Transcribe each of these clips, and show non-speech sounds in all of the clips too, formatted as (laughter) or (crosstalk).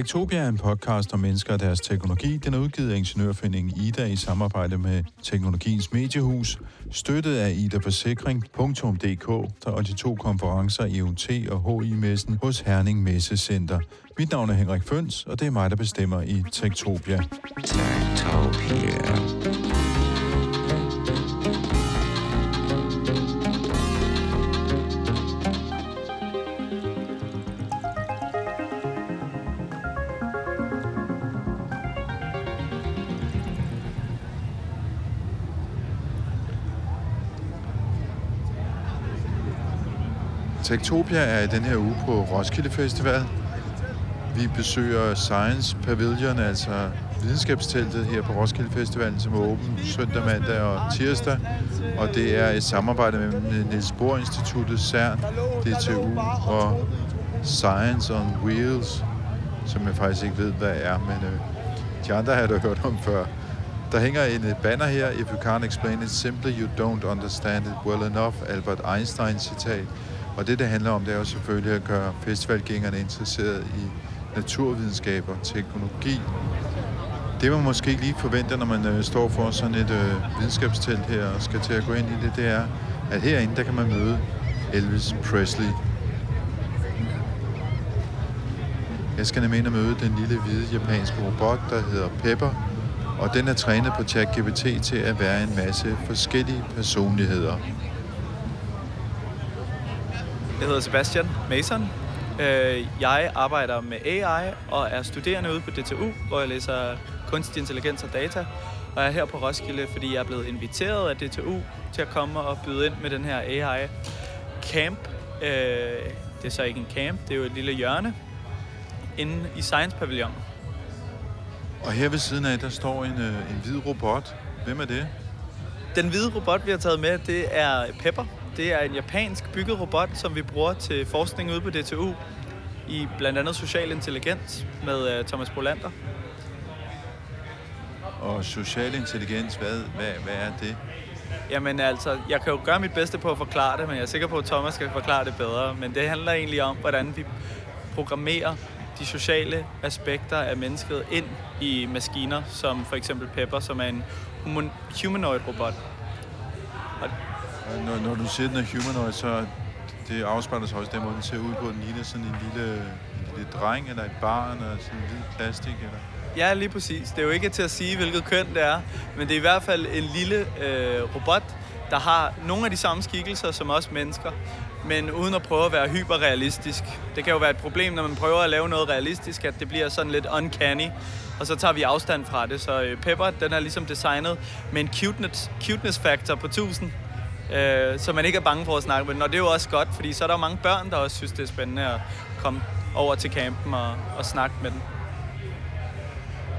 Tektopia er en podcast om mennesker og deres teknologi. Den er udgivet af Ingeniørforeningen Ida i samarbejde med Teknologiens Mediehus, støttet af Ida Forsikring.dk og de to konferencer EUT og HI-messen hos Herning Messecenter. Mit navn er Henrik Føns, og det er mig, der bestemmer i Tektopia. Tektopia. Tektopia er i den her uge på Roskilde Festival. Vi besøger Science Pavilion, altså videnskabsteltet her på Roskilde Festivalen, som er åben søndag, mandag og tirsdag. Og det er et samarbejde med Niels Bohr Instituttet, CERN, DTU og Science on Wheels, som jeg faktisk ikke ved, hvad er, men øh, de andre har jeg da hørt om før. Der hænger en øh, banner her, If you can't explain it simply, you don't understand it well enough, Albert Einstein citat. Og det, det handler om, det er jo selvfølgelig at gøre festivalgængerne interesseret i naturvidenskaber, teknologi. Det, man måske ikke lige forventer, når man øh, står for sådan et øh, videnskabstelt her og skal til at gå ind i det, det er, at herinde, der kan man møde Elvis Presley. Jeg skal nemlig ind og møde den lille hvide japanske robot, der hedder Pepper, og den er trænet på ChatGPT til at være en masse forskellige personligheder. Jeg hedder Sebastian Mason. Øh, jeg arbejder med AI og er studerende ude på DTU, hvor jeg læser kunstig intelligens og data. Og jeg er her på Roskilde, fordi jeg er blevet inviteret af DTU til at komme og byde ind med den her AI camp. Øh, det er så ikke en camp, det er jo et lille hjørne inde i Science Pavilion. Og her ved siden af, der står en, øh, en hvid robot. Hvem er det? Den hvide robot, vi har taget med, det er Pepper, det er en japansk bygget robot, som vi bruger til forskning ude på DTU i blandt andet social intelligens med uh, Thomas Bolander. Og social intelligens, hvad, hvad, hvad er det? Jamen altså, jeg kan jo gøre mit bedste på at forklare det, men jeg er sikker på, at Thomas skal forklare det bedre. Men det handler egentlig om, hvordan vi programmerer de sociale aspekter af mennesket ind i maskiner, som for eksempel Pepper, som er en humanoid robot. Og når, når du siger, den er humanoid, så det afspejler sig også den måde, den ser ud på. Den ligner sådan en lille, en lille dreng eller et barn eller sådan en hvid plastik. Eller? Ja, lige præcis. Det er jo ikke til at sige, hvilket køn det er, men det er i hvert fald en lille øh, robot, der har nogle af de samme skikkelser som os mennesker, men uden at prøve at være hyperrealistisk. Det kan jo være et problem, når man prøver at lave noget realistisk, at det bliver sådan lidt uncanny, og så tager vi afstand fra det. Så øh, Pepper, den er ligesom designet med en cuteness, cuteness factor på 1000, øh, så man ikke er bange for at snakke med den. Og det er jo også godt, fordi så er der mange børn, der også synes, det er spændende at komme over til campen og, og snakke med den.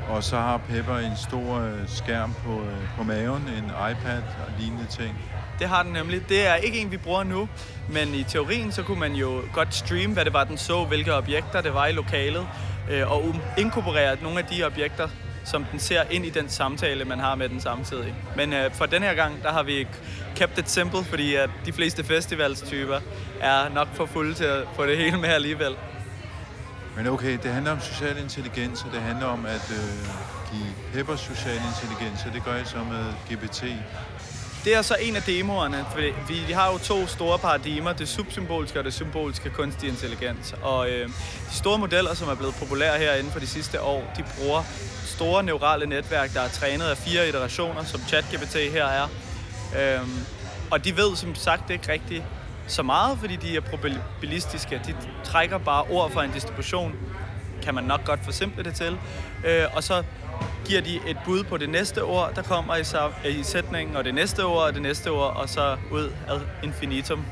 Og så har Pepper en stor øh, skærm på, øh, på maven, en iPad og lignende ting. Det har den nemlig. Det er ikke en, vi bruger nu, men i teorien så kunne man jo godt streame, hvad det var, den så, hvilke objekter det var i lokalet, øh, og inkorporere nogle af de objekter, som den ser ind i den samtale, man har med den samtidig. Men øh, for den her gang, der har vi kept it simple, fordi at de fleste festivalstyper er nok for fulde til at få det hele med alligevel. Men okay, det handler om social intelligens, og det handler om at øh, give Pepper social intelligens, og det gør jeg så med GPT. Det er så en af demoerne, for vi, vi har jo to store paradigmer, det subsymboliske og det symboliske kunstig intelligens. Og øh, de store modeller, som er blevet populære her inden for de sidste år, de bruger store neurale netværk, der er trænet af fire iterationer, som ChatGPT her er. Øh, og de ved som sagt ikke rigtigt så meget, fordi de er probabilistiske. De trækker bare ord fra en distribution, kan man nok godt forsimple det til. Øh, og så giver de et bud på det næste ord, der kommer i, i sætningen, og det næste ord, og det næste ord, og så ud ad infinitum.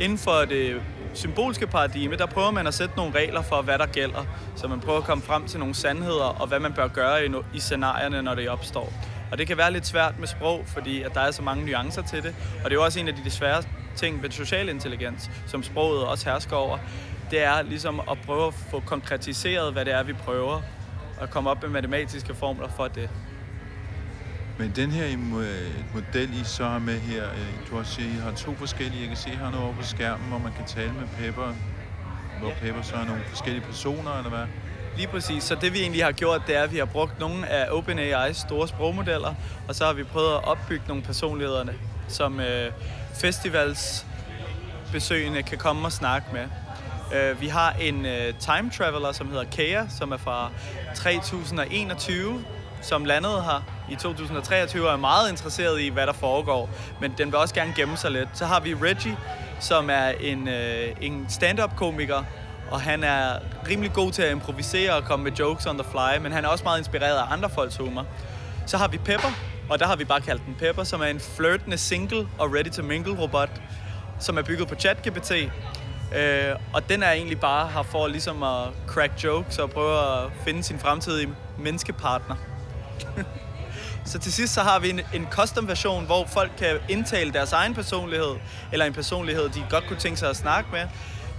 Inden for det symbolske paradigme, der prøver man at sætte nogle regler for, hvad der gælder. Så man prøver at komme frem til nogle sandheder, og hvad man bør gøre i, i scenarierne, når det opstår. Og det kan være lidt svært med sprog, fordi at der er så mange nuancer til det. Og det er jo også en af de svære ting ved social intelligens, som sproget også hersker over. Det er ligesom at prøve at få konkretiseret, hvad det er, vi prøver, at komme op med matematiske formler for det. Men den her model, I så har med her, øh, du har, set, I har to forskellige. Jeg kan se her over på skærmen, hvor man kan tale med Pepper. hvor Pepper så er nogle forskellige personer, eller hvad? Lige præcis. Så det vi egentlig har gjort, det er, at vi har brugt nogle af OpenAI's store sprogmodeller, og så har vi prøvet at opbygge nogle personlighederne, som øh, festivalsbesøgende kan komme og snakke med. Øh, vi har en øh, time traveler, som hedder Kea, som er fra 3021, som landede her i 2023 og er meget interesseret i, hvad der foregår, men den vil også gerne gemme sig lidt. Så har vi Reggie, som er en, øh, en stand-up-komiker, og han er rimelig god til at improvisere og komme med jokes on the fly, men han er også meget inspireret af andre folks humor. Så har vi Pepper, og der har vi bare kaldt den Pepper, som er en flirtende single og ready to mingle robot, som er bygget på ChatGPT. Øh, og den er egentlig bare her for ligesom at crack jokes og prøve at finde sin fremtidige menneskepartner. (laughs) Så til sidst så har vi en, en custom version, hvor folk kan indtale deres egen personlighed, eller en personlighed, de godt kunne tænke sig at snakke med.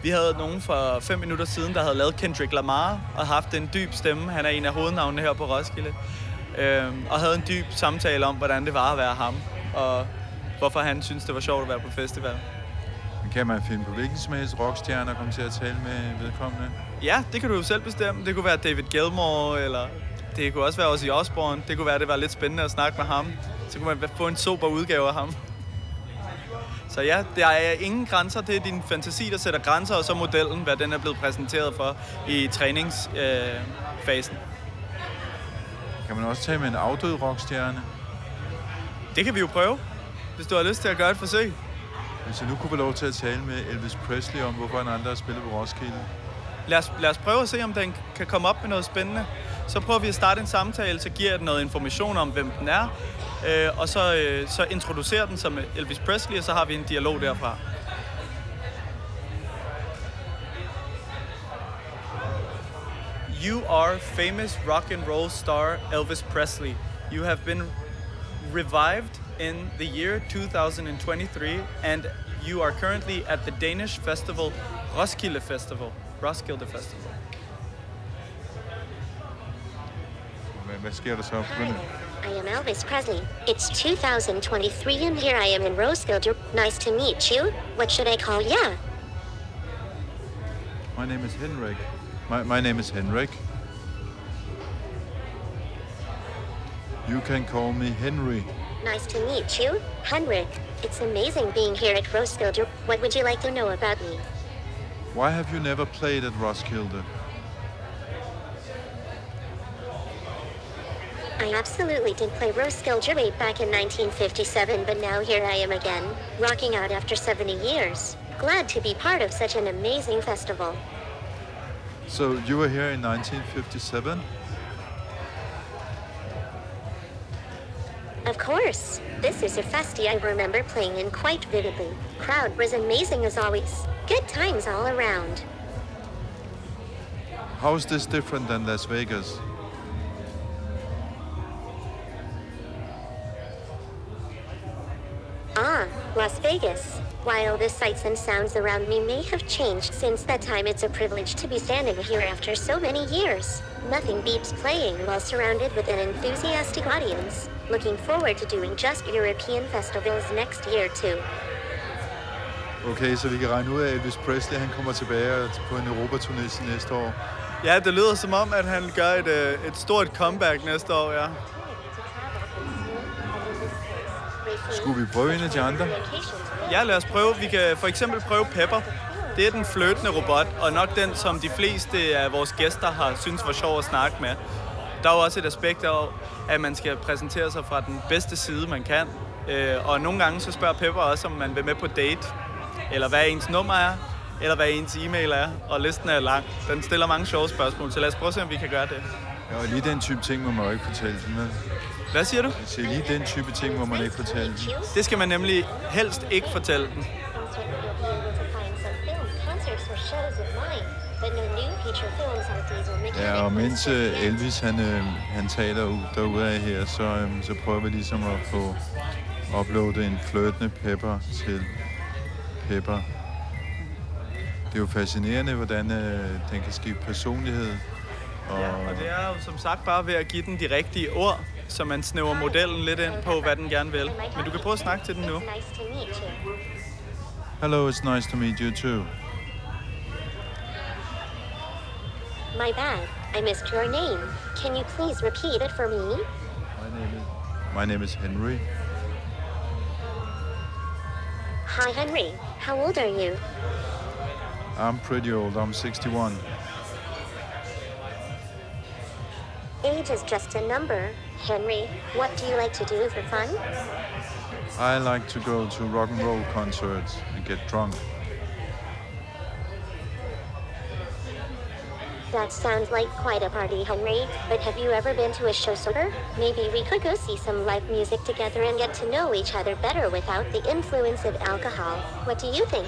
Vi havde nogen for fem minutter siden, der havde lavet Kendrick Lamar, og haft en dyb stemme. Han er en af hovednavnene her på Roskilde. Øh, og havde en dyb samtale om, hvordan det var at være ham, og hvorfor han synes, det var sjovt at være på festival. Kan man finde på hvilken som helst rockstjerne og komme til at tale med vedkommende? Ja, det kan du jo selv bestemme. Det kunne være David Gilmour, eller det kunne også være Ozzy Osbourne. Det kunne være, det var lidt spændende at snakke med ham. Så kunne man få en sober udgave af ham. Så ja, der er ingen grænser. Det er din fantasi, der sætter grænser, og så modellen, hvad den er blevet præsenteret for i træningsfasen. Øh. Kan man også tale med en afdød rockstjerne? det kan vi jo prøve, hvis du har lyst til at gøre et forsøg. Hvis jeg nu kunne få lov til at tale med Elvis Presley om, hvorfor han aldrig har spillet på Roskilde. Lad os, lad os prøve at se, om den kan komme op med noget spændende. Så prøver vi at starte en samtale, så giver jeg den noget information om, hvem den er. Øh, og så, øh, så introducerer den som Elvis Presley, og så har vi en dialog derfra. You are famous rock and roll star Elvis Presley. You have been revived in the year 2023 and you are currently at the Danish festival Roskilde Festival. Roskilde Festival. Hvad, hvad sker der så? Begynder- Hi, I am Elvis Presley. It's 2023 and here I am in Roskilde. Nice to meet you. What should I call ya? My name is Henrik. My, my name is Henrik. You can call me Henry. Nice to meet you, Henrik. It's amazing being here at Roskilde. What would you like to know about me? Why have you never played at Roskilde? I absolutely did play Roskilde way back in 1957, but now here I am again, rocking out after 70 years. Glad to be part of such an amazing festival. So you were here in 1957? Of course. This is a festi I remember playing in quite vividly. Crowd was amazing as always. Good times all around. How is this different than Las Vegas? Ah, Las Vegas. While the sights and sounds around me may have changed since that time, it's a privilege to be standing here after so many years. Nothing beats playing while surrounded with an enthusiastic audience. Looking forward to doing just European festivals next year too. Okay, så vi kan regne ud af, at Elvis Presley han kommer tilbage på en Europaturné næste år. Ja, det lyder som om, at han gør et, øh, et stort comeback næste år, ja. Skulle vi prøve en af de andre? Ja, lad os prøve. Vi kan for eksempel prøve Pepper. Det er den fløtende robot, og nok den, som de fleste af vores gæster har synes var sjov at snakke med. Der er jo også et aspekt af, at man skal præsentere sig fra den bedste side, man kan. Øh, Og nogle gange så spørger Pepper også, om man vil med på date, eller hvad ens nummer er, eller hvad ens e-mail er, og listen er lang. Den stiller mange sjove spørgsmål, så lad os prøve at se, om vi kan gøre det. Ja, og lige den type ting må man jo ikke fortælle dem. vel? Hvad siger du? Siger, lige den type ting må man ikke fortælle dem. Det skal man nemlig helst ikke fortælle den. Ja, og mens øh, Elvis han, øh, han taler ud derude af her, så, øh, så prøver vi ligesom at få uploadet en flirtende Pepper til Pepper. Det er jo fascinerende, hvordan øh, den kan skifte personlighed. Og, Ja, og det er jo som sagt bare ved at give den de rigtige ord, så man snæver modellen lidt ind på, hvad den gerne vil. Men du kan prøve at snakke til den nu. Hello, it's nice to meet you too. My bad. I missed your name. Can you please repeat it for me? My name is, my name is Henry. Hi, Henry. How old are you? I'm pretty old. I'm 61. Age is just a number. Henry, what do you like to do for fun? I like to go to rock and roll concerts and get drunk. That sounds like quite a party, Henry. But have you ever been to a show sober? Maybe we could go see some live music together and get to know each other better without the influence of alcohol. What do you think?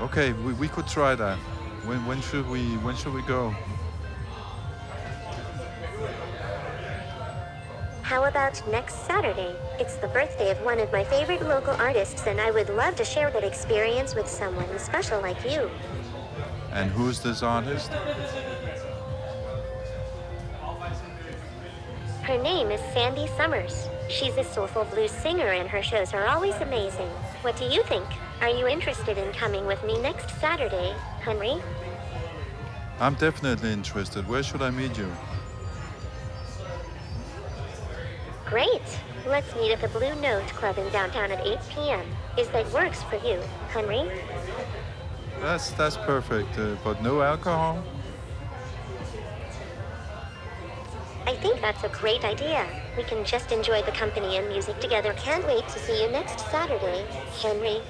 Okay, we, we could try that. When, when should we when should we go? How about next Saturday? It's the birthday of one of my favorite local artists, and I would love to share that experience with someone special like you. And who's this artist? Her name is Sandy Summers. She's a soulful blues singer, and her shows are always amazing. What do you think? Are you interested in coming with me next Saturday, Henry? I'm definitely interested. Where should I meet you? Great. Let's meet at the Blue Note Club in downtown at 8 p.m. Is that works for you, Henry? That's that's perfect. Uh, but no alcohol. I think that's a great idea. We can just enjoy the company and music together. Can't wait to see you next Saturday, Henry.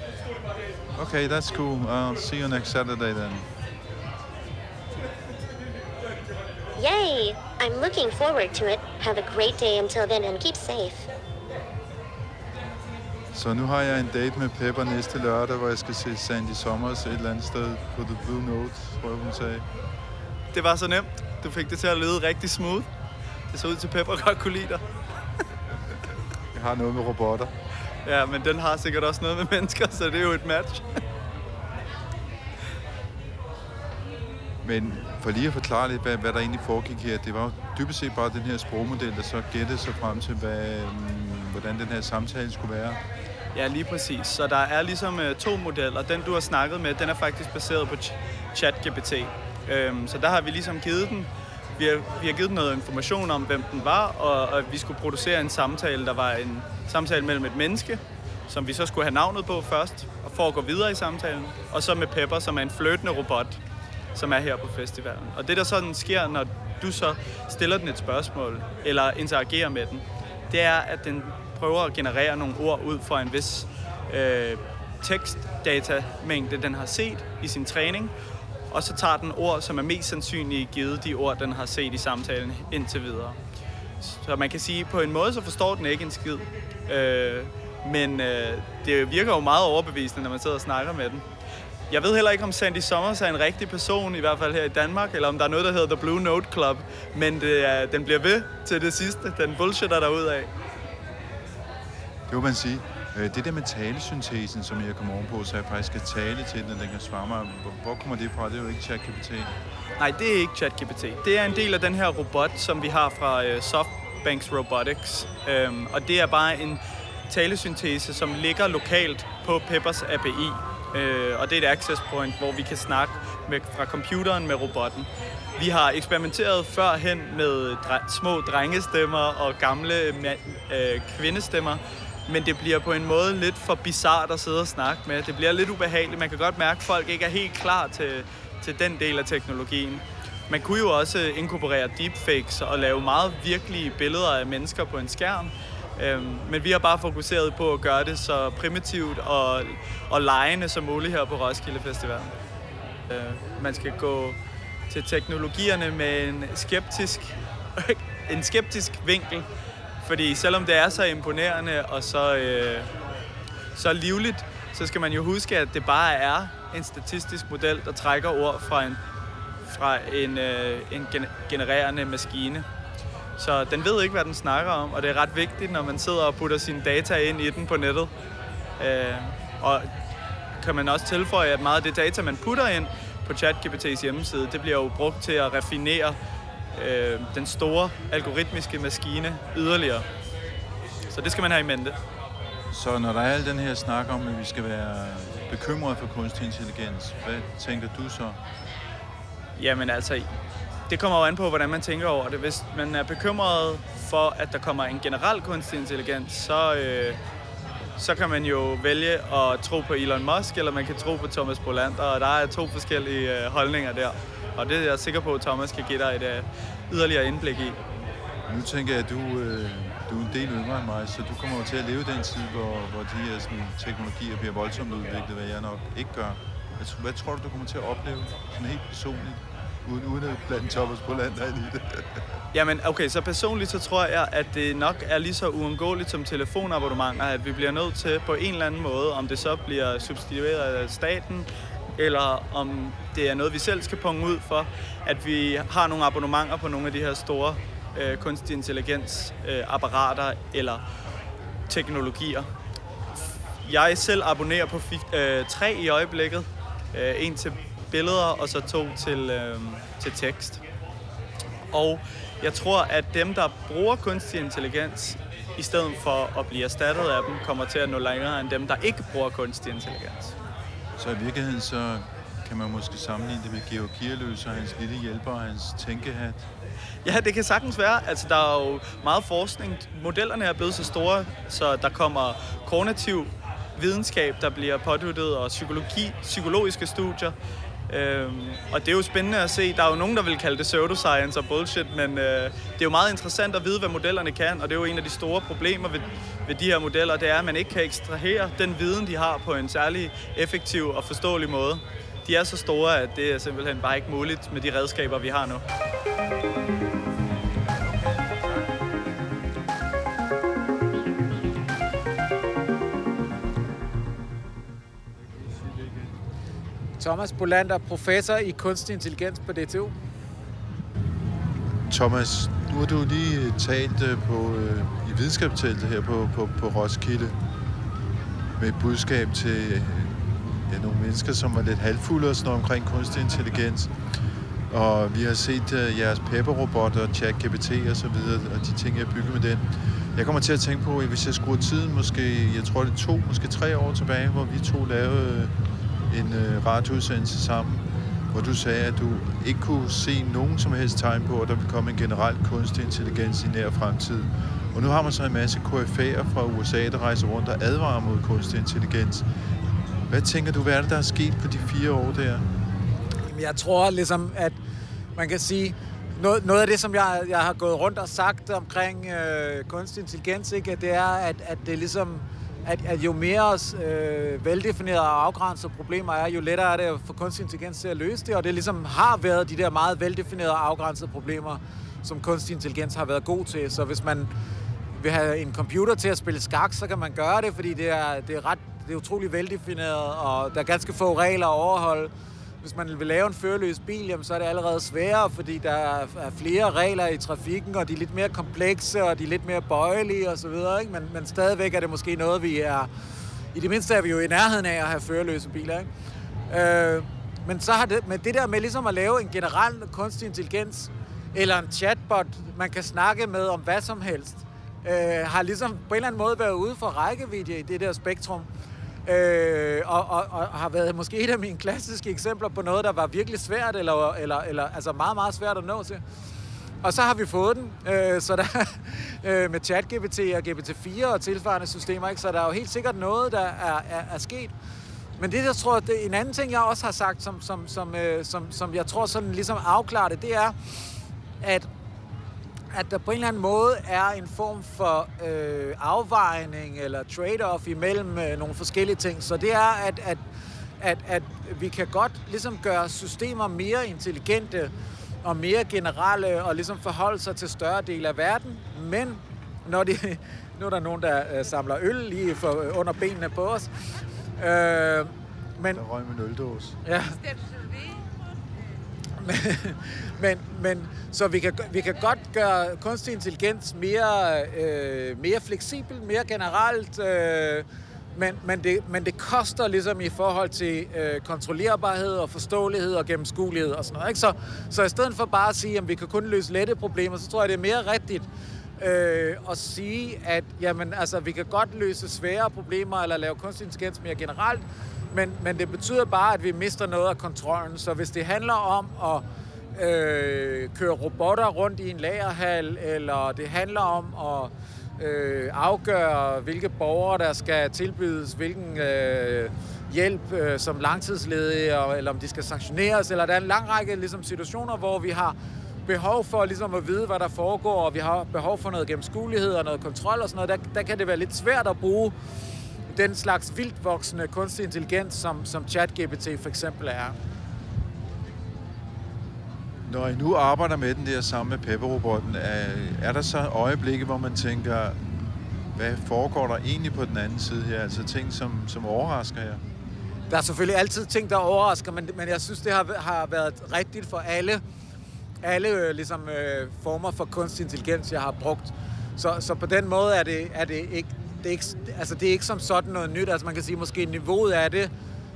Okay, that's cool. I'll see you next Saturday then. Yay! I'm looking forward to it. Have a great day until then and keep safe. Så nu har jeg en date med Pepper næste lørdag, hvor jeg skal se Sandy Sommers et eller andet sted på The Blue Note, tror jeg hun sagde. Det var så nemt. Du fik det til at lyde rigtig smooth. Det så ud til Pepper godt kunne lide dig. (laughs) Jeg har noget med robotter. Ja, men den har sikkert også noget med mennesker, så det er jo et match. Men for lige at forklare lidt, hvad, hvad der egentlig foregik her, det var jo dybest set bare den her sprogmodel, der så gættede sig frem til, hvad, mm, hvordan den her samtale skulle være. Ja, lige præcis. Så der er ligesom øh, to modeller. Den, du har snakket med, den er faktisk baseret på ch- ChatGPT. Øhm, så der har vi ligesom givet den, vi har, vi har givet den noget information om, hvem den var, og, og vi skulle producere en samtale, der var en samtale mellem et menneske, som vi så skulle have navnet på først, og for at gå videre i samtalen, og så med Pepper, som er en fløtende robot, som er her på festivalen. Og det, der sådan sker, når du så stiller den et spørgsmål, eller interagerer med den, det er, at den prøver at generere nogle ord ud fra en vis øh, tekstdatamængde, den har set i sin træning, og så tager den ord, som er mest sandsynlige givet de ord, den har set i samtalen indtil videre. Så man kan sige, på en måde, så forstår den ikke en skid. Øh, men øh, det virker jo meget overbevisende, når man sidder og snakker med den. Jeg ved heller ikke, om Sandy Sommers er en rigtig person, i hvert fald her i Danmark, eller om der er noget, der hedder The Blue Note Club. Men det er, den bliver ved til det sidste. Den bullshitter derud af. Det må man sige. Øh, Det der med talesyntesen, som jeg kom ovenpå, så jeg faktisk skal tale til den, og den kan svare mig. Hvor- Hvor kommer det fra? Det er jo ikke ChatGPT. Nej, det er ikke ChatGPT. Det er en del af den her robot, som vi har fra øh, Softbanks Robotics. Øhm, og det er bare en talesyntese, som ligger lokalt på Peppers API. Øh, og det er et access point, hvor vi kan snakke med, fra computeren med robotten. Vi har eksperimenteret førhen med dre- små drengestemmer og gamle ma- øh, kvindestemmer, men det bliver på en måde lidt for bizart at sidde og snakke med. Det bliver lidt ubehageligt. Man kan godt mærke, at folk ikke er helt klar til, til den del af teknologien. Man kunne jo også inkorporere deepfakes og lave meget virkelige billeder af mennesker på en skærm. Øhm, men vi har bare fokuseret på at gøre det så primitivt og, og lejende som muligt her på Roskilde Festival. Øh, man skal gå til teknologierne med en skeptisk, (laughs) en skeptisk vinkel. Fordi selvom det er så imponerende og så, øh, så livligt, så skal man jo huske, at det bare er en statistisk model, der trækker ord fra en, fra en, øh, en genererende maskine. Så den ved ikke, hvad den snakker om, og det er ret vigtigt, når man sidder og putter sine data ind i den på nettet. Øh, og kan man også tilføje, at meget af det data, man putter ind på ChatGPT's hjemmeside, det bliver jo brugt til at raffinere øh, den store algoritmiske maskine yderligere. Så det skal man have i mente. Så når der er al den her snak om, at vi skal være bekymrede for kunstig intelligens, hvad tænker du så? Jamen altså, det kommer jo an på, hvordan man tænker over det. Hvis man er bekymret for, at der kommer en generel kunstig intelligens, så, øh, så kan man jo vælge at tro på Elon Musk, eller man kan tro på Thomas Bolander, og der er to forskellige øh, holdninger der. Og det er jeg sikker på, at Thomas kan give dig et øh, yderligere indblik i. Nu tænker jeg, at du, øh, du er en del yngre end mig, så du kommer jo til at leve den tid, hvor, hvor de her sådan, teknologier bliver voldsomt udviklet, hvad jeg nok ikke gør. Hvad, hvad tror du, du kommer til at opleve sådan helt personligt, uden, uden at blande Thomas Bolander ind i det? (laughs) Jamen, okay, så personligt så tror jeg, at det nok er lige så uundgåeligt som telefonabonnementer, at vi bliver nødt til på en eller anden måde, om det så bliver substitueret af staten, eller om det er noget, vi selv skal punge ud for, at vi har nogle abonnementer på nogle af de her store øh, kunstig intelligens øh, apparater eller teknologier. Jeg selv abonnerer på fi- øh, tre i øjeblikket. Øh, en til billeder, og så to til, øh, til tekst. Og jeg tror, at dem, der bruger kunstig intelligens, i stedet for at blive erstattet af dem, kommer til at nå længere end dem, der ikke bruger kunstig intelligens. Så i virkeligheden så kan man måske sammenligne det med Georg Kierløs og hans lille hjælper og hans tænkehat. Ja, det kan sagtens være. Altså, der er jo meget forskning. Modellerne er blevet så store, så der kommer kognitiv videnskab, der bliver påduttet, og psykologi, psykologiske studier. Øhm, og det er jo spændende at se. Der er jo nogen, der vil kalde det pseudoscience og bullshit, men øh, det er jo meget interessant at vide, hvad modellerne kan, og det er jo en af de store problemer ved, ved de her modeller, det er, at man ikke kan ekstrahere den viden, de har på en særlig effektiv og forståelig måde. De er så store, at det er simpelthen bare ikke muligt med de redskaber, vi har nu. Thomas Bolander, professor i kunstig intelligens på DTU. Thomas, nu har du lige talt øh, på, øh, i videnskabsteltet her på, på, på Roskilde med et budskab til øh, ja, nogle mennesker, som var lidt halvfulde og sådan noget omkring kunstig intelligens. Og vi har set uh, jeres Pepper-robotter, ChatGPT og så videre, og de ting, jeg bygger med den. Jeg kommer til at tænke på, at hvis jeg skruer tiden måske, jeg tror det er to, måske tre år tilbage, hvor vi to lavede en øh, radioudsendelse sammen, hvor du sagde, at du ikke kunne se nogen som helst tegn på, at der ville komme en generel kunstig intelligens i nær fremtid. Og nu har man så en masse KFA'er fra USA, der rejser rundt og advarer mod kunstig intelligens. Hvad tænker du, hvad er det, der er sket på de fire år der? Jamen, Jeg tror ligesom, at man kan sige, noget, noget af det, som jeg, jeg har gået rundt og sagt omkring øh, kunstig intelligens, ikke, at det er, at, at det er Øh, at, at jo mere øh, veldefinerede og afgrænsede problemer er, jo lettere er det at få kunstig intelligens til at løse det, og det ligesom har været de der meget veldefinerede og afgrænsede problemer, som kunstig intelligens har været god til. Så hvis man vil have en computer til at spille skak, så kan man gøre det, fordi det er, det er, ret, det er utrolig veldefineret, og der er ganske få regler at overholde. Hvis man vil lave en førerløs bil, jamen, så er det allerede sværere, fordi der er flere regler i trafikken, og de er lidt mere komplekse, og de er lidt mere bøjelige osv. Ikke? Men, men stadigvæk er det måske noget, vi er... I det mindste er vi jo i nærheden af at have førerløse biler. Ikke? Øh, men så har det, men det der med ligesom at lave en generel kunstig intelligens, eller en chatbot, man kan snakke med om hvad som helst, øh, har ligesom på en eller anden måde været ude for rækkevidde i det der spektrum. Øh, og, og, og har været måske et af mine klassiske eksempler på noget, der var virkelig svært, eller, eller, eller altså meget, meget svært at nå til. Og så har vi fået den, øh, så der, (laughs) øh, med ChatGPT og GPT-4 og tilsvarende systemer, ikke? så der er jo helt sikkert noget, der er, er, er sket. Men det, jeg tror, det en anden ting, jeg også har sagt, som, som, som, øh, som, som jeg tror sådan ligesom afklarer det, det er, at at der på en eller anden måde er en form for øh, afvejning eller trade-off imellem øh, nogle forskellige ting. Så det er, at, at, at, at vi kan godt ligesom gøre systemer mere intelligente og mere generelle og ligesom forholde sig til større dele af verden. Men når de, (laughs) nu er der nogen, der øh, samler øl lige for, under benene på os. Øh, men, Der røg med nøldås. Ja men, men, men så vi kan, vi kan godt gøre kunstig intelligens mere, øh, mere fleksibel, mere generelt, øh, men, men, det, men det koster ligesom i forhold til øh, kontrollerbarhed og forståelighed og gennemskuelighed og sådan noget. Ikke? Så, så i stedet for bare at sige, at vi kan kun løse lette problemer, så tror jeg, det er mere rigtigt øh, at sige, at jamen, altså, vi kan godt løse svære problemer eller lave kunstig intelligens mere generelt, men, men det betyder bare, at vi mister noget af kontrollen. Så hvis det handler om at øh, køre robotter rundt i en lagerhal, eller det handler om at øh, afgøre, hvilke borgere, der skal tilbydes hvilken øh, hjælp øh, som langtidsledige, og, eller om de skal sanktioneres, eller der er en lang række ligesom, situationer, hvor vi har behov for ligesom at vide, hvad der foregår, og vi har behov for noget gennemskuelighed og noget kontrol og sådan noget, der, der kan det være lidt svært at bruge den slags vildt voksende kunstig intelligens, som, som ChatGPT for eksempel er. Når I nu arbejder med den der sammen med Pepper-robotten, er, er der så øjeblikke, hvor man tænker, hvad foregår der egentlig på den anden side her? Altså ting, som, som overrasker jer? Der er selvfølgelig altid ting, der overrasker, men, men jeg synes, det har, har været rigtigt for alle, alle øh, ligesom, øh, former for kunstig intelligens, jeg har brugt. Så, så på den måde er det, er det ikke, det er ikke, altså det er ikke som sådan noget nyt. Altså man kan sige, måske niveauet af det,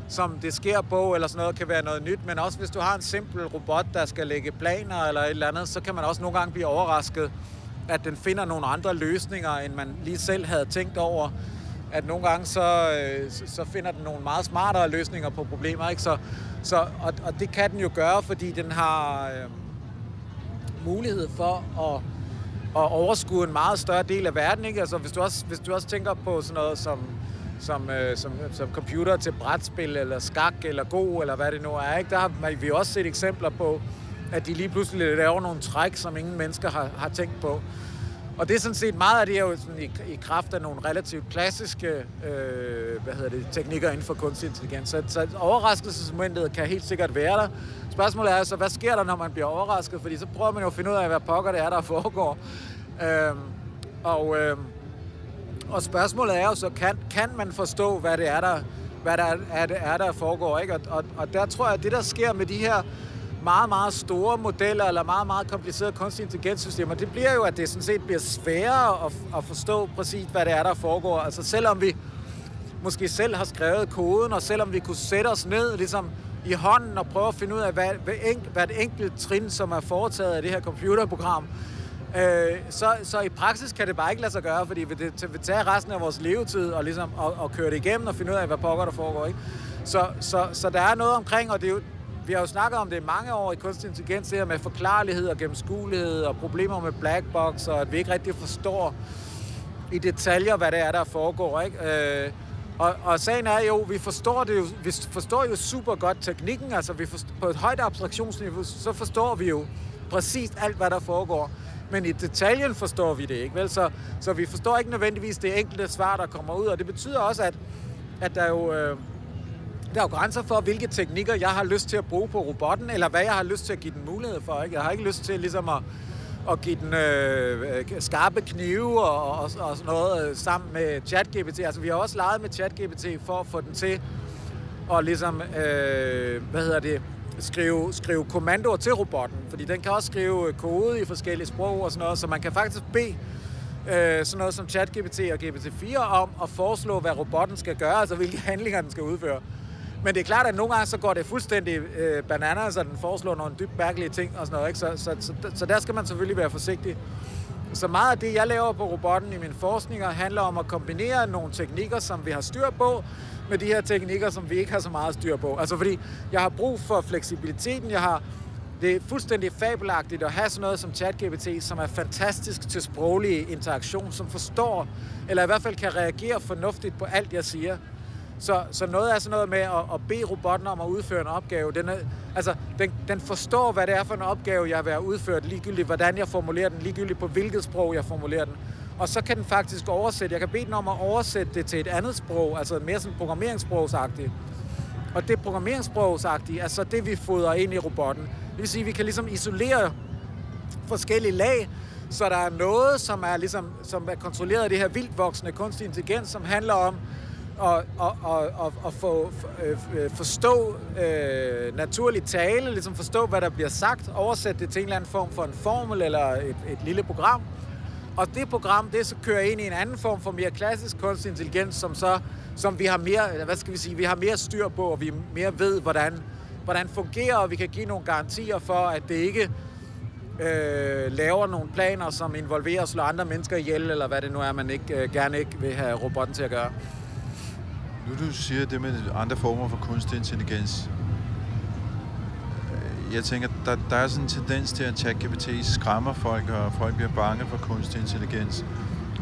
som det sker på, eller sådan noget, kan være noget nyt. Men også hvis du har en simpel robot, der skal lægge planer eller et eller andet, så kan man også nogle gange blive overrasket, at den finder nogle andre løsninger, end man lige selv havde tænkt over. At nogle gange så, øh, så finder den nogle meget smartere løsninger på problemer. Ikke? Så, så, og, og det kan den jo gøre, fordi den har øh, mulighed for at, at overskue en meget større del af verden. Ikke? Altså, hvis, du også, hvis du også tænker på sådan noget som som, øh, som, som computer til brætspil, eller skak, eller go, eller hvad det nu er. Ikke? Der har vi også set eksempler på, at de lige pludselig laver nogle træk, som ingen mennesker har, har tænkt på. Og det er sådan set meget af det er jo sådan i, i kraft af nogle relativt klassiske øh, hvad hedder det, teknikker inden for kunstig intelligens. Så, så overraskelsesmomentet kan helt sikkert være der. Spørgsmålet er så, hvad sker der, når man bliver overrasket? Fordi så prøver man jo at finde ud af, hvad pokker det er, der (laughs) foregår. Øh, og, øh, og spørgsmålet er jo så, kan, kan man forstå, hvad det er, der, hvad der er, er, der foregår? Ikke? Og, og, og der tror jeg, at det, der sker med de her meget, meget store modeller, eller meget, meget komplicerede kunstig intelligenssystemer, det bliver jo, at det sådan set bliver sværere at, at forstå præcis, hvad det er, der foregår. Altså selvom vi måske selv har skrevet koden, og selvom vi kunne sætte os ned ligesom i hånden og prøve at finde ud af, hvad, hvad, enk, hvad et enkelt trin, som er foretaget af det her computerprogram, Øh, så, så i praksis kan det bare ikke lade sig gøre, fordi vi, det vil tage resten af vores levetid og, ligesom, og, og køre det igennem og finde ud af, hvad pokker der foregår. Ikke? Så, så, så der er noget omkring, og det er jo, vi har jo snakket om det i mange år i kunstig intelligens, det her med forklarlighed og gennemskuelighed og problemer med black box, og at vi ikke rigtig forstår i detaljer, hvad det er, der foregår. Ikke? Øh, og, og sagen er jo, vi forstår det jo, vi forstår jo super godt teknikken, altså vi forstår, på et højt abstraktionsniveau, så forstår vi jo præcis alt, hvad der foregår men i detaljen forstår vi det ikke, vel? Så, så vi forstår ikke nødvendigvis det enkelte svar, der kommer ud, og det betyder også, at, at der jo... Øh, der er jo grænser for, hvilke teknikker jeg har lyst til at bruge på robotten, eller hvad jeg har lyst til at give den mulighed for. Ikke? Jeg har ikke lyst til ligesom at, at give den øh, skarpe knive og, og, og sådan noget øh, sammen med ChatGPT. Altså, vi har også leget med ChatGPT for at få den til at ligesom, øh, hvad hedder det, skrive, skrive kommandoer til robotten, fordi den kan også skrive øh, kode i forskellige sprog og sådan noget, så man kan faktisk bede øh, sådan noget som ChatGPT og GPT-4 om at foreslå, hvad robotten skal gøre, altså hvilke (laughs) handlinger den skal udføre. Men det er klart, at nogle gange så går det fuldstændig øh, bananas, så den foreslår nogle dybt mærkelige ting og sådan noget. Ikke? Så, så, så, så der skal man selvfølgelig være forsigtig. Så meget af det, jeg laver på robotten i mine forskninger, handler om at kombinere nogle teknikker, som vi har styr på, med de her teknikker, som vi ikke har så meget styr på. Altså fordi jeg har brug for fleksibiliteten, jeg har det er fuldstændig fabelagtigt at have sådan noget som ChatGPT, som er fantastisk til sproglig interaktion, som forstår, eller i hvert fald kan reagere fornuftigt på alt, jeg siger. Så, så noget er sådan noget med at, at bede robotten om at udføre en opgave. Den, er, altså, den, den forstår, hvad det er for en opgave, jeg vil have udført, ligegyldigt hvordan jeg formulerer den, ligegyldigt på hvilket sprog jeg formulerer den. Og så kan den faktisk oversætte. Jeg kan bede den om at oversætte det til et andet sprog, altså mere sådan programmeringssprogsagtigt. Og det programmeringssprogsagtige er så det, vi fodrer ind i robotten. Det vil sige, at vi kan ligesom isolere forskellige lag, så der er noget, som er, ligesom, som er kontrolleret af det her vildt voksende kunstig intelligens, som handler om og, og, og, og, at få, øh, øh, forstå øh, naturligt tale, ligesom forstå, hvad der bliver sagt, oversætte det til en eller anden form for en formel eller et, et lille program, og det program, det så kører ind i en anden form for mere klassisk kunstig intelligens, som så som vi har mere, hvad skal vi sige, vi har mere styr på, og vi mere ved, hvordan, hvordan fungerer, og vi kan give nogle garantier for, at det ikke øh, laver nogle planer, som involverer at slå andre mennesker ihjel, eller hvad det nu er, man ikke, øh, gerne ikke vil have robotten til at gøre. Nu du siger det med andre former for kunstig intelligens. Øh, jeg tænker, der, der er sådan en tendens til, at ChatGPT skræmmer folk, og folk bliver bange for kunstig intelligens.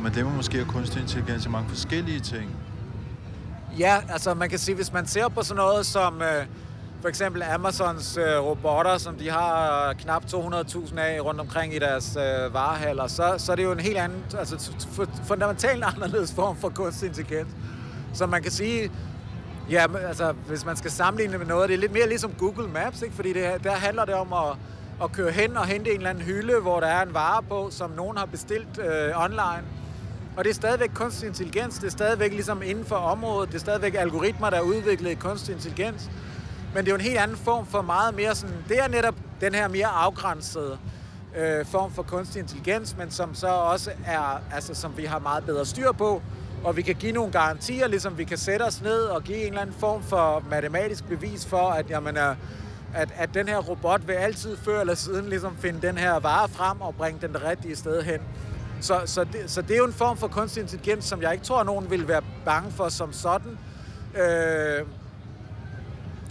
Men det må måske, have kunstig intelligens i mange forskellige ting. Ja, altså man kan sige, hvis man ser på sådan noget som øh, for eksempel Amazons øh, robotter, som de har øh, knap 200.000 af rundt omkring i deres øh, varehaller, så, så er det jo en helt anden, altså fundamentalt (laughs) anderledes form for kunstig intelligens. Så man kan sige, ja, altså hvis man skal sammenligne med noget, det er lidt mere ligesom Google Maps, ikke? fordi det, der handler det om at, at køre hen og hente en eller anden hylde, hvor der er en vare på, som nogen har bestilt øh, online, og det er stadigvæk kunstig intelligens, det er stadigvæk ligesom inden for området, det er stadigvæk algoritmer, der er udviklet i kunstig intelligens. Men det er jo en helt anden form for meget mere sådan, det er netop den her mere afgrænsede øh, form for kunstig intelligens, men som så også er, altså som vi har meget bedre styr på, og vi kan give nogle garantier, ligesom vi kan sætte os ned og give en eller anden form for matematisk bevis for, at, jamen, øh, at, at den her robot vil altid før eller siden ligesom finde den her vare frem og bringe den det rigtige sted hen. Så, så, det, så det er jo en form for kunstig intelligens, som jeg ikke tror, at nogen vil være bange for som sådan. Øh,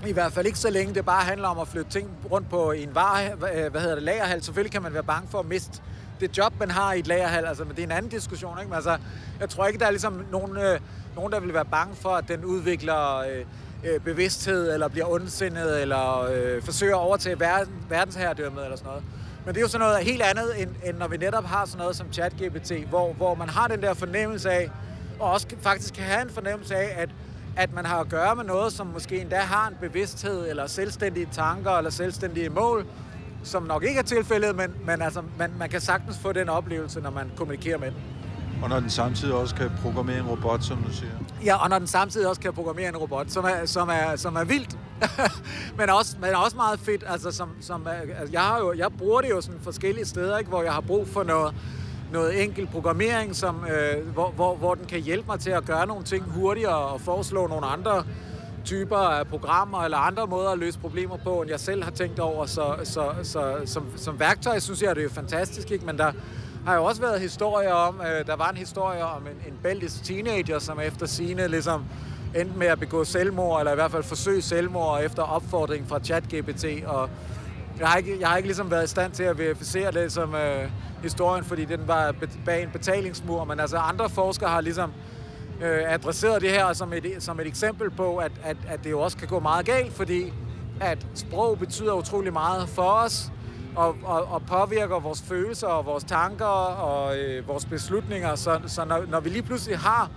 I hvert fald ikke så længe det bare handler om at flytte ting rundt på en var, øh, hvad hedder det, lagerhal. Selvfølgelig kan man være bange for at miste det job, man har i et lagerhal, altså, men det er en anden diskussion. Ikke? Men altså, jeg tror ikke, der er ligesom nogen, øh, nogen, der vil være bange for, at den udvikler øh, øh, bevidsthed, eller bliver ondsindet, eller øh, forsøger at overtage verden, verdensherredømmet, eller sådan noget. Men det er jo sådan noget helt andet, end, end når vi netop har sådan noget som ChatGPT, hvor, hvor man har den der fornemmelse af, og også faktisk kan have en fornemmelse af, at, at man har at gøre med noget, som måske endda har en bevidsthed, eller selvstændige tanker, eller selvstændige mål, som nok ikke er tilfældet, men, men altså, man, man kan sagtens få den oplevelse, når man kommunikerer med den. Og når den samtidig også kan programmere en robot, som du siger. Ja, og når den samtidig også kan programmere en robot, som er, som er, som er vildt, (laughs) men, også, men også meget fedt. Altså, som, som, altså, jeg, har jo, jeg bruger det jo sådan forskellige steder, ikke, hvor jeg har brug for noget, noget enkelt programmering, som, øh, hvor, hvor, hvor den kan hjælpe mig til at gøre nogle ting hurtigere og foreslå nogle andre typer af programmer eller andre måder at løse problemer på, end jeg selv har tænkt over. Så, så, så som, som værktøj synes jeg, det er jo fantastisk, ikke? men der har jo også været historier om, øh, der var en historie om en, en belgisk teenager, som efter sine ligesom endte med at begå selvmord, eller i hvert fald forsøge selvmord efter opfordring fra ChatGPT, og jeg har ikke, jeg har ikke ligesom været i stand til at verificere det som øh, historien, fordi den var bag en betalingsmur, men altså andre forskere har ligesom øh, Øh, adresseret det her som et, som et eksempel på, at, at, at det jo også kan gå meget galt, fordi at sprog betyder utrolig meget for os, og, og, og påvirker vores følelser og vores tanker og øh, vores beslutninger. Så, så når, når vi lige pludselig har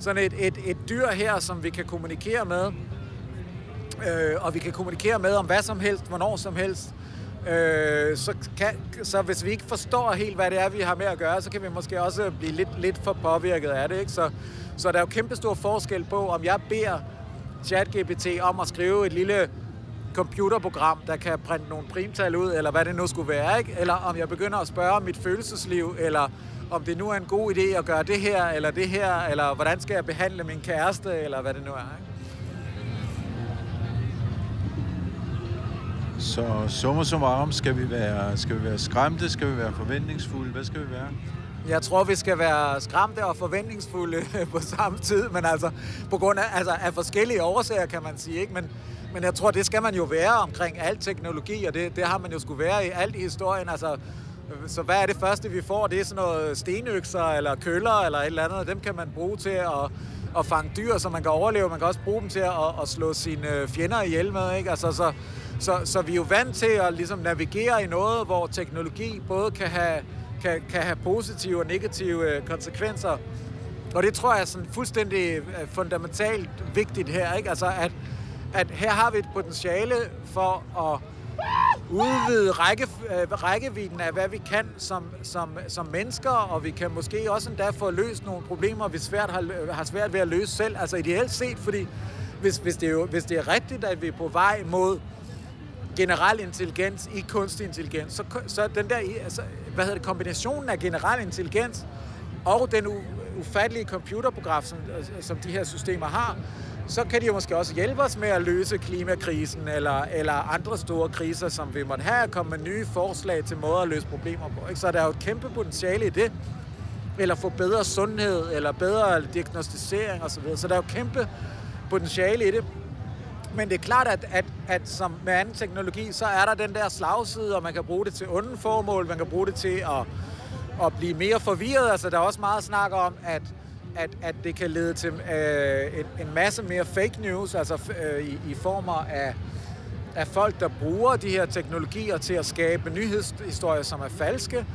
sådan et, et, et dyr her, som vi kan kommunikere med, øh, og vi kan kommunikere med om hvad som helst, hvornår som helst, øh, så, kan, så hvis vi ikke forstår helt, hvad det er, vi har med at gøre, så kan vi måske også blive lidt, lidt for påvirket af det. Ikke? Så, så der er jo kæmpe stor forskel på, om jeg beder ChatGPT om at skrive et lille computerprogram, der kan printe nogle primtal ud, eller hvad det nu skulle være, ikke? eller om jeg begynder at spørge om mit følelsesliv, eller om det nu er en god idé at gøre det her, eller det her, eller hvordan skal jeg behandle min kæreste, eller hvad det nu er. Ikke? Så summa summarum, skal vi være, skal vi være skræmte, skal vi være forventningsfulde, hvad skal vi være? Jeg tror, vi skal være skræmte og forventningsfulde (laughs) på samme tid, men altså på grund af, altså, af forskellige årsager, kan man sige. Ikke? Men, men jeg tror, det skal man jo være omkring al teknologi, og det, det har man jo skulle være i alt i historien. Altså, så hvad er det første, vi får? Det er sådan noget stenøkser eller køller eller et eller andet. Dem kan man bruge til at, at fange dyr, så man kan overleve. Man kan også bruge dem til at, at slå sine øh, fjender ihjel med. Ikke? Altså, så, så, så vi er jo vant til at ligesom navigere i noget, hvor teknologi både kan have, kan, kan have positive og negative øh, konsekvenser. Og det tror jeg er sådan fuldstændig øh, fundamentalt vigtigt her. Ikke? Altså, at, at her har vi et potentiale for at udvide række, øh, rækkevidden af, hvad vi kan som, som, som mennesker, og vi kan måske også endda få løst nogle problemer, vi svært har, har svært ved at løse selv. Altså ideelt set, fordi hvis, hvis, det er jo, hvis det er rigtigt, at vi er på vej mod generel intelligens i kunstig intelligens, så, så den der altså, hvad hedder det, kombinationen af generel intelligens og den ufattelige computerprogram, som, øh, som de her systemer har, så kan de jo måske også hjælpe os med at løse klimakrisen eller, eller andre store kriser, som vi måtte have, og komme med nye forslag til måder at løse problemer på. Ikke? Så der er jo et kæmpe potentiale i det. Eller få bedre sundhed, eller bedre diagnostisering osv. Så der er jo kæmpe potentiale i det. Men det er klart, at, at, at som med anden teknologi, så er der den der slagside, og man kan bruge det til onde formål, man kan bruge det til at, at blive mere forvirret. Altså, der er også meget snak om, at, at, at det kan lede til øh, en, en masse mere fake news, altså øh, i, i former af, af folk, der bruger de her teknologier til at skabe nyhedshistorier, som er falske.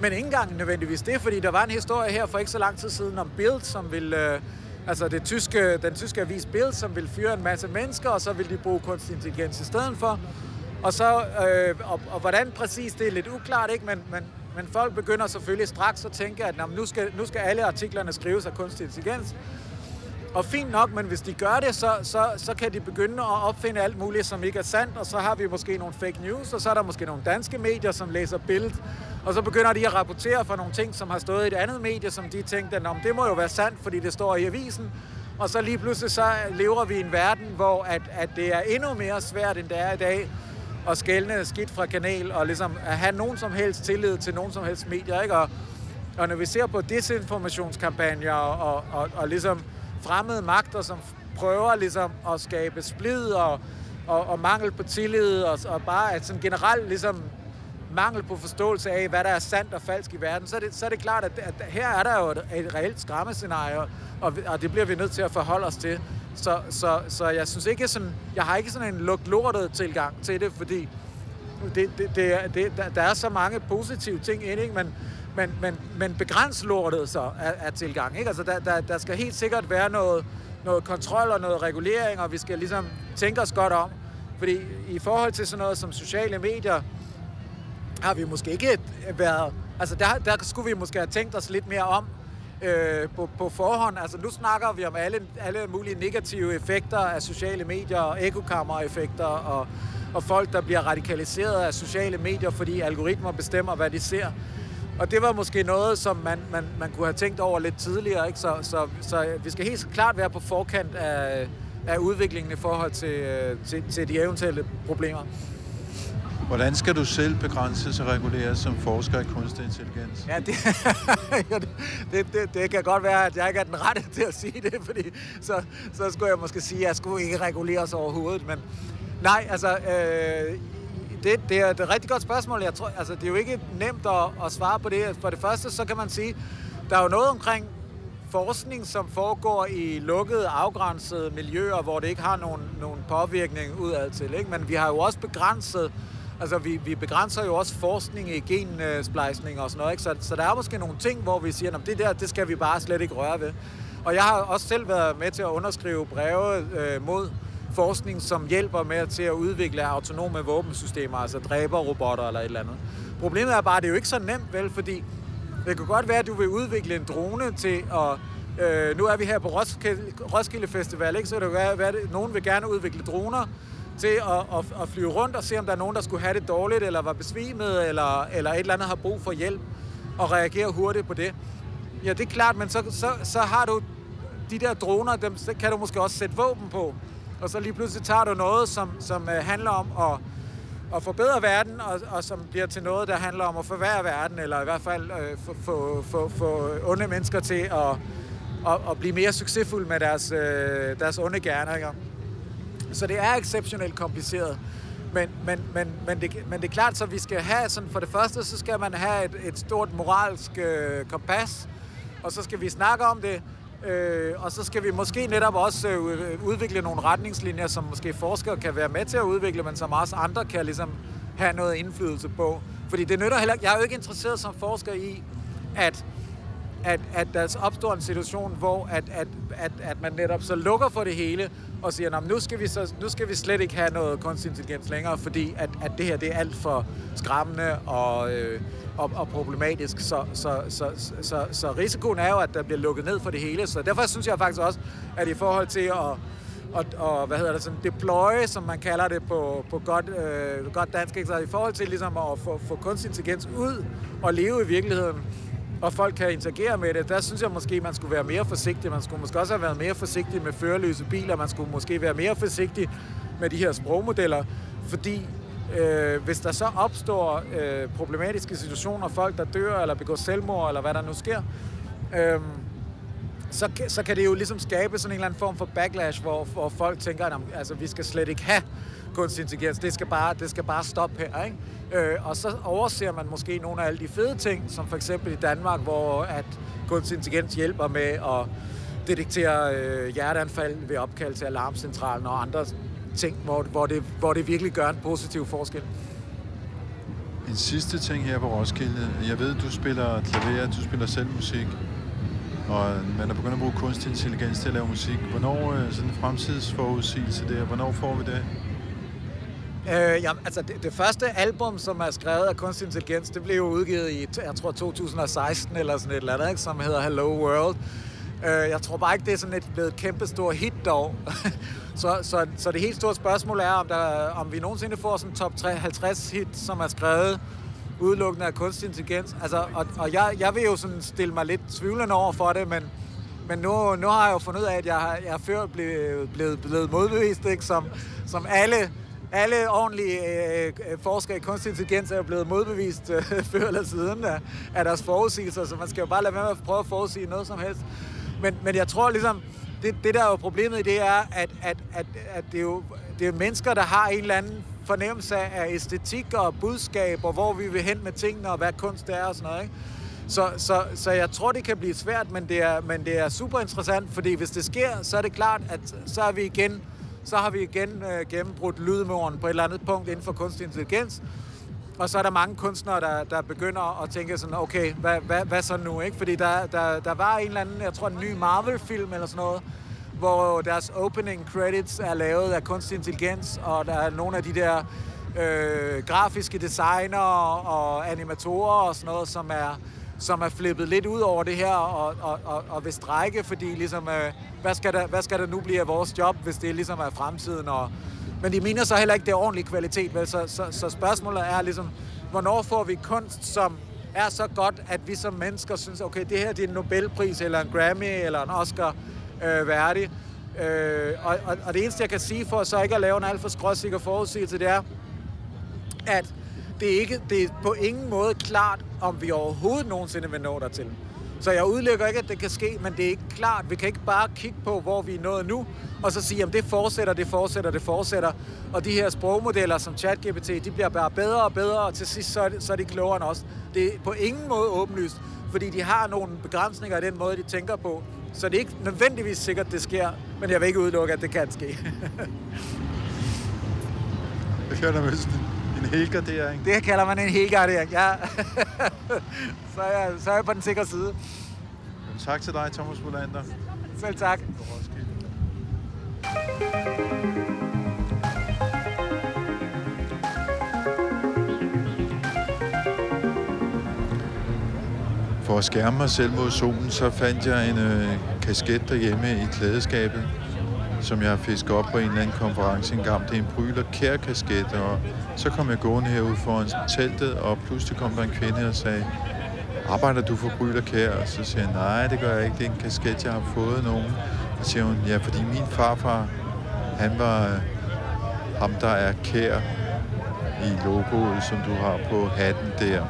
Men ikke engang nødvendigvis det, fordi der var en historie her for ikke så lang tid siden om Bild, som ville... Øh, altså det tyske, den tyske avis Bild, som vil fyre en masse mennesker, og så vil de bruge kunstig intelligens i stedet for. Og så, øh, og, og hvordan præcis, det er lidt uklart, ikke? Men, men, men folk begynder selvfølgelig straks at tænke, at nu, skal, nu skal alle artiklerne skrives af kunstig intelligens. Og fint nok, men hvis de gør det, så, så, så kan de begynde at opfinde alt muligt, som ikke er sandt, og så har vi måske nogle fake news, og så er der måske nogle danske medier, som læser billedet, og så begynder de at rapportere for nogle ting, som har stået i et andet medie, som de tænkte, at det må jo være sandt, fordi det står i avisen. Og så lige pludselig så lever vi i en verden, hvor at, at det er endnu mere svært, end det er i dag, at skælne skidt fra kanal, og ligesom at have nogen som helst tillid til nogen som helst medier. Ikke? Og, og når vi ser på desinformationskampagner og, og, og, og ligesom fremmede magter, som prøver ligesom at skabe splid og, og, og mangel på tillid, og, og bare at sådan generelt ligesom mangel på forståelse af, hvad der er sandt og falsk i verden, så er det, så er det klart, at, at her er der jo et, et reelt skræmmescenarie, og, og det bliver vi nødt til at forholde os til. Så, så, så jeg synes ikke sådan, jeg har ikke sådan en lugt lortet tilgang til det, fordi det, det, det, det, der, der er så mange positive ting ind, ikke? Men, men, men, men begræns lortet så af, af tilgang. Ikke? Altså, der, der, der skal helt sikkert være noget, noget kontrol og noget regulering, og vi skal ligesom tænke os godt om. Fordi i forhold til sådan noget som sociale medier, har vi måske ikke øh, været... Altså, der, der skulle vi måske have tænkt os lidt mere om øh, på, på forhånd. Altså, nu snakker vi om alle, alle mulige negative effekter af sociale medier, og ekokammer-effekter, og, og folk, der bliver radikaliseret af sociale medier, fordi algoritmer bestemmer, hvad de ser. Og det var måske noget, som man, man, man kunne have tænkt over lidt tidligere. Ikke? Så, så, så vi skal helt klart være på forkant af, af udviklingen i forhold til, øh, til, til de eventuelle problemer. Hvordan skal du selv begrænses og reguleres som forsker i kunstig intelligens? Ja, (laughs) det, det, det, det kan godt være, at jeg ikke er den rette til at sige det, fordi så, så skulle jeg måske sige, at jeg skulle ikke reguleres overhovedet. Men nej, altså, øh, det, det er et rigtig godt spørgsmål. Jeg tror, altså, det er jo ikke nemt at, at svare på det. For det første, så kan man sige, der er jo noget omkring forskning, som foregår i lukkede, afgrænsede miljøer, hvor det ikke har nogen, nogen påvirkning udad til. Ikke? Men vi har jo også begrænset Altså, vi, vi begrænser jo også forskning i gensplejsning og sådan noget, ikke? Så, så der er måske nogle ting, hvor vi siger, at det der, det skal vi bare slet ikke røre ved. Og jeg har også selv været med til at underskrive breve øh, mod forskning, som hjælper med til at udvikle autonome våbensystemer, altså dræberrobotter eller et eller andet. Problemet er bare, at det er jo ikke så nemt, vel, fordi det kan godt være, at du vil udvikle en drone til at... Øh, nu er vi her på Roskilde, Roskilde Festival, ikke? så det kan være, at nogen vil gerne udvikle droner, til at, at, at flyve rundt og se, om der er nogen, der skulle have det dårligt, eller var besvimet, eller, eller et eller andet har brug for hjælp, og reagere hurtigt på det. Ja, det er klart, men så, så, så har du de der droner, dem kan du måske også sætte våben på. Og så lige pludselig tager du noget, som, som øh, handler om at, at forbedre verden, og, og som bliver til noget, der handler om at forværre verden, eller i hvert fald øh, få, få, få, få onde mennesker til at, at, at blive mere succesfulde med deres, øh, deres onde gerninger. Så det er exceptionelt kompliceret. Men, men, men, men, det, men det er klart, så vi skal have, sådan for det første, så skal man have et, et stort moralsk øh, kompas, og så skal vi snakke om det, øh, og så skal vi måske netop også øh, udvikle nogle retningslinjer, som måske forskere kan være med til at udvikle, men som også andre kan ligesom have noget indflydelse på. Fordi det nytter heller Jeg er jo ikke interesseret som forsker i, at at, at der opstår en situation, hvor at, at, at, at man netop så lukker for det hele, og siger, nu skal, vi så, nu skal vi slet ikke have noget kunstig intelligens længere, fordi at, at det her det er alt for skræmmende og, øh, og, og problematisk. Så, så, så, så, så risikoen er jo, at der bliver lukket ned for det hele. Så derfor synes jeg faktisk også, at i forhold til at og, og hvad hedder det, sådan deploy, som man kalder det på, på godt, øh, godt dansk, ikke? så i forhold til ligesom at få, få kunstig intelligens ud og leve i virkeligheden, og folk kan interagere med det, der synes jeg måske, man skulle være mere forsigtig. Man skulle måske også have været mere forsigtig med førerløse biler. Man skulle måske være mere forsigtig med de her sprogmodeller, fordi øh, hvis der så opstår øh, problematiske situationer, folk der dør eller begår selvmord, eller hvad der nu sker, øh, så, så kan det jo ligesom skabe sådan en eller anden form for backlash, hvor, hvor folk tænker, at altså, vi skal slet ikke have kunstig intelligens. Det skal bare, det skal bare stoppe her. Ikke? Øh, og så overser man måske nogle af alle de fede ting, som for eksempel i Danmark, hvor at kunstig intelligens hjælper med at detektere øh, hjerteanfald ved opkald til alarmcentralen og andre ting, hvor, hvor, det, hvor det virkelig gør en positiv forskel. En sidste ting her på Roskilde. Jeg ved, du spiller klaver, du spiller selv musik. Og man er begyndt at bruge kunstig intelligens til at lave musik. Hvornår øh, sådan en fremtidsforudsigelse der? Hvornår får vi det? Øh, jamen, altså det, det første album, som er skrevet af kunstig intelligens, det blev jo udgivet i, jeg tror, 2016 eller sådan et eller andet, ikke, som hedder Hello World. Øh, jeg tror bare ikke, det er sådan et blevet et kæmpe hit dog. (laughs) så, så, så det helt store spørgsmål er, om, der, om vi nogensinde får sådan en top 50 hit, som er skrevet udelukkende af kunstig intelligens. Altså, og og jeg, jeg vil jo sådan stille mig lidt tvivlende over for det, men, men nu, nu har jeg jo fundet ud af, at jeg, har- jeg er før blevet, blevet, blevet modbevist, ikke? Som, som alle, alle ordentlige øh, øh, forskere i kunstig intelligens er jo blevet modbevist øh, (laughs) før eller siden af, af deres forudsigelser, så man skal jo bare lade være med at prøve at forudsige noget som helst. Men, men jeg tror ligesom, det, det der er jo problemet i det er, at, at, at, at det, er jo, det er mennesker, der har en eller anden fornemmelse af æstetik og budskab, og hvor vi vil hen med tingene, og hvad kunst er og sådan noget. Ikke? Så, så, så jeg tror, det kan blive svært, men det, er, men det er super interessant, fordi hvis det sker, så er det klart, at så er vi igen, så har vi igen øh, gennembrudt lydmuren på et eller andet punkt inden for kunstig intelligens. Og så er der mange kunstnere, der, der begynder at tænke sådan, okay, hvad, hvad, hvad så nu? Ikke? Fordi der, der, der var en eller anden, jeg tror en ny Marvel-film eller sådan noget, hvor deres opening credits er lavet af kunstig intelligens, og der er nogle af de der øh, grafiske designer og animatorer og sådan noget, som er, som er flippet lidt ud over det her og, og, og, og vil strække, fordi ligesom, øh, hvad, skal der, hvad skal der nu blive af vores job, hvis det ligesom er fremtiden? Og, men de mener så heller ikke, det er ordentlig kvalitet, vel? Så, så, så spørgsmålet er ligesom, hvornår får vi kunst, som er så godt, at vi som mennesker synes, okay, det her det er en Nobelpris, eller en Grammy, eller en Oscar øh, værdig. Øh, og, og, og det eneste, jeg kan sige for så ikke at lave en alt for skråsikker forudsigelse, det er, at det, er ikke, det er på ingen måde klart, om vi overhovedet nogensinde vil nå dertil. Så jeg udelukker ikke, at det kan ske, men det er ikke klart. Vi kan ikke bare kigge på, hvor vi er nået nu, og så sige, at det fortsætter, det fortsætter, det fortsætter. Og de her sprogmodeller som ChatGPT, de bliver bare bedre og bedre, og til sidst så er, de, så er de klogere end os. Det er på ingen måde åbenlyst, fordi de har nogle begrænsninger i den måde, de tænker på. Så det er ikke nødvendigvis sikkert, det sker, men jeg vil ikke udelukke, at det kan ske. (laughs) jeg kan der en helgardering. Det kalder man en helgardering, ja. så, er jeg, så er jeg på den sikre side. Men tak til dig, Thomas Molander. Selv tak. For at skærme mig selv mod solen, så fandt jeg en øh, kasket derhjemme i klædeskabet, som jeg har fisket op på en eller anden konference engang. Det er en Bryler Kær kasket, og så kom jeg gående herude foran teltet, og pludselig kom der en kvinde og sagde, arbejder du for Bryler Kær? Og så siger jeg, nej, det gør jeg ikke. Det er en kasket, jeg har fået nogen. Så siger hun, ja, fordi min farfar, han var øh, ham, der er kær i logoet, som du har på hatten der.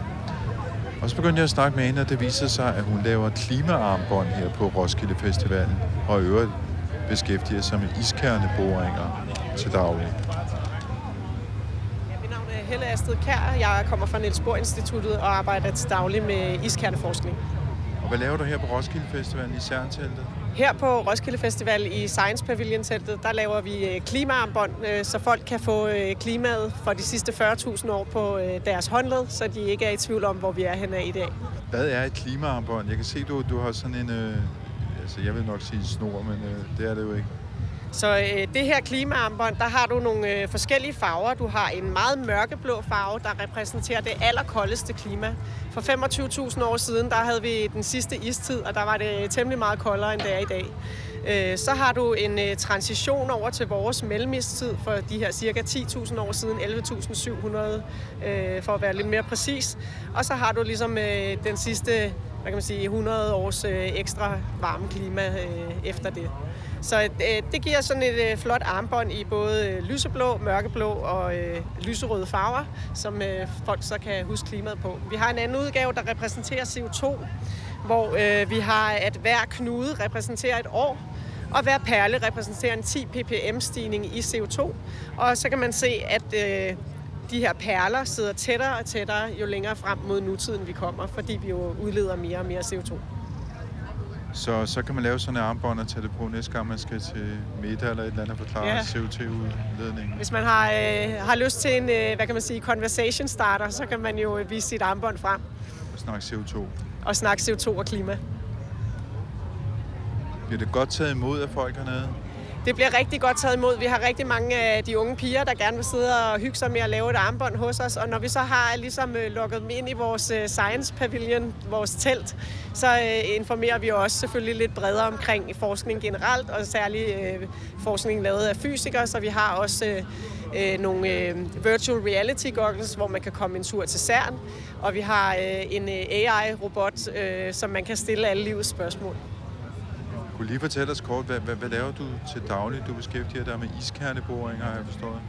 Og så begyndte jeg at snakke med hende, og det viser sig, at hun laver klimaarmbånd her på Roskilde Festivalen, og i øvrigt beskæftiger sig med iskerneboringer til daglig. Ja, mit navn er Helle Astrid Kær. Jeg kommer fra Niels Bohr Instituttet og arbejder til daglig med iskerneforskning. Og hvad laver du her på Roskilde Festivalen i Særnteltet? Her på Roskilde Festival i Science Pavilion-teltet, der laver vi øh, klimaarmbånd, øh, så folk kan få øh, klimaet for de sidste 40.000 år på deres håndled, så de ikke er i tvivl om, hvor vi er henne i dag. Hvad er et klimaarmbånd? Jeg kan se, du, du har sådan en... Altså, jeg vil nok sige snor, men øh, det er det jo ikke. Så øh, det her klimaarmbånd, der har du nogle øh, forskellige farver. Du har en meget mørkeblå farve, der repræsenterer det allerkoldeste klima. For 25.000 år siden, der havde vi den sidste istid, og der var det temmelig meget koldere, end det er i dag. Øh, så har du en øh, transition over til vores mellemistid for de her cirka 10.000 år siden, 11.700 øh, for at være lidt mere præcis. Og så har du ligesom øh, den sidste hvad kan man sige, 100 års øh, ekstra varme klima øh, efter det. Så øh, det giver sådan et øh, flot armbånd i både øh, lyseblå, mørkeblå og øh, lyserøde farver, som øh, folk så kan huske klimaet på. Vi har en anden udgave, der repræsenterer CO2, hvor øh, vi har, at hver knude repræsenterer et år, og hver perle repræsenterer en 10 ppm-stigning i CO2. Og så kan man se, at øh, de her perler sidder tættere og tættere, jo længere frem mod nutiden vi kommer, fordi vi jo udleder mere og mere CO2. Så, så kan man lave sådan en armbånd og tage det på næste gang, man skal til middag eller et eller andet og forklare Ja. CO2-udledningen. Hvis man har, øh, har lyst til en, øh, hvad kan man sige, conversation starter, så kan man jo øh, vise sit armbånd frem Og snakke CO2. og snakke CO2 og klima. Bliver det godt taget imod af folk hernede? Det bliver rigtig godt taget imod. Vi har rigtig mange af de unge piger, der gerne vil sidde og hygge sig med at lave et armbånd hos os. Og når vi så har ligesom øh, lukket dem ind i vores øh, Science Pavilion, vores telt, så øh, informerer vi også selvfølgelig lidt bredere omkring forskning generelt, og særlig forskning lavet af fysikere. Så vi har også øh, nogle øh, virtual reality goggles, hvor man kan komme en tur til CERN. Og vi har øh, en AI-robot, øh, som man kan stille alle livets spørgsmål. Kunne lige fortælle os kort, hvad, hvad, hvad laver du til daglig? Du beskæftiger dig med iskerneboringer, har jeg forstået.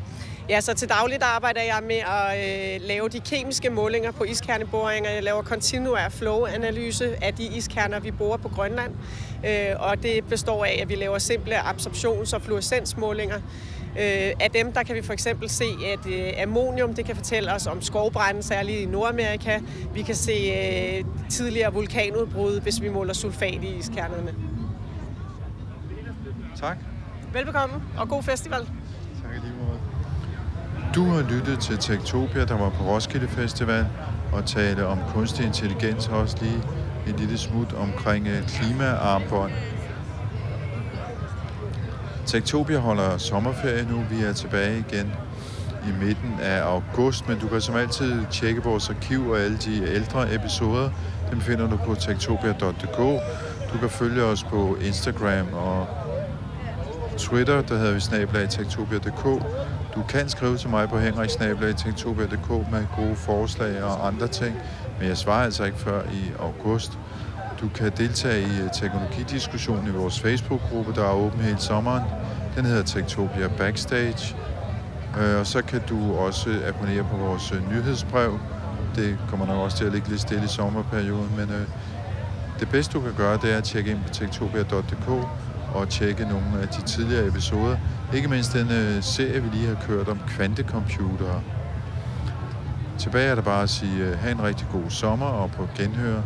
Ja, så til dagligt arbejder jeg med at øh, lave de kemiske målinger på iskerneboringer. Jeg laver kontinuer flow-analyse af de iskerner, vi borer på Grønland. Øh, og det består af, at vi laver simple absorptions- og fluorescensmålinger. Øh, af dem der kan vi for eksempel se, at øh, ammonium det kan fortælle os om skovbrænde, særligt i Nordamerika. Vi kan se øh, tidligere vulkanudbrud, hvis vi måler sulfat i iskernerne. Tak. Velbekomme, og god festival. Tak lige måde. Du har lyttet til Tektopia, der var på Roskilde Festival, og tale om kunstig intelligens, og også lige et lille smut omkring øh, klimaarmbånd. Tektopia holder sommerferie nu. Vi er tilbage igen i midten af august, men du kan som altid tjekke vores arkiv og alle de ældre episoder. Dem finder du på tektopia.dk. Du kan følge os på Instagram og Twitter, der hedder vi snablagtektopia.dk. Du kan skrive til mig på henriksnablag.tektopia.dk med gode forslag og andre ting, men jeg svarer altså ikke før i august. Du kan deltage i øh, teknologidiskussionen i vores Facebook-gruppe, der er åben hele sommeren. Den hedder Tektopia Backstage. Øh, Og så kan du også abonnere på vores øh, nyhedsbrev. Det kommer nok også til at ligge lidt stille i sommerperioden, men øh, det bedste du kan gøre, det er at tjekke ind på tektopia.dk og tjekke nogle af de tidligere episoder. Ikke mindst den øh, serie, vi lige har kørt om kvantecomputere. Tilbage er der bare at sige, øh, have en rigtig god sommer og på genhør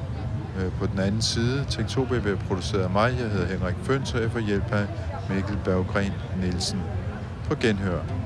øh, på den anden side. Tektopia bliver produceret af mig. Jeg hedder Henrik Føns, og jeg får hjælp af Mikkel Berggren Nielsen. På genhør.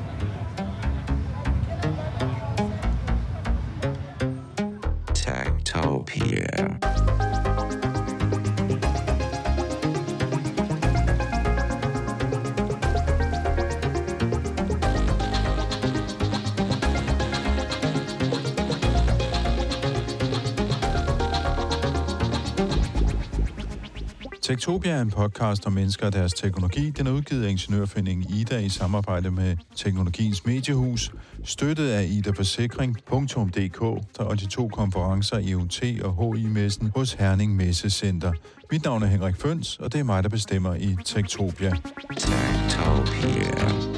Tektopia er en podcast om mennesker og deres teknologi. Den er udgivet af Ingeniørforeningen Ida i samarbejde med Teknologiens Mediehus, støttet af Ida Forsikring.dk og de to konferencer EUT og HI-messen hos Herning Messecenter. Mit navn er Henrik Føns, og det er mig, der bestemmer i Tektopia. Tektopia.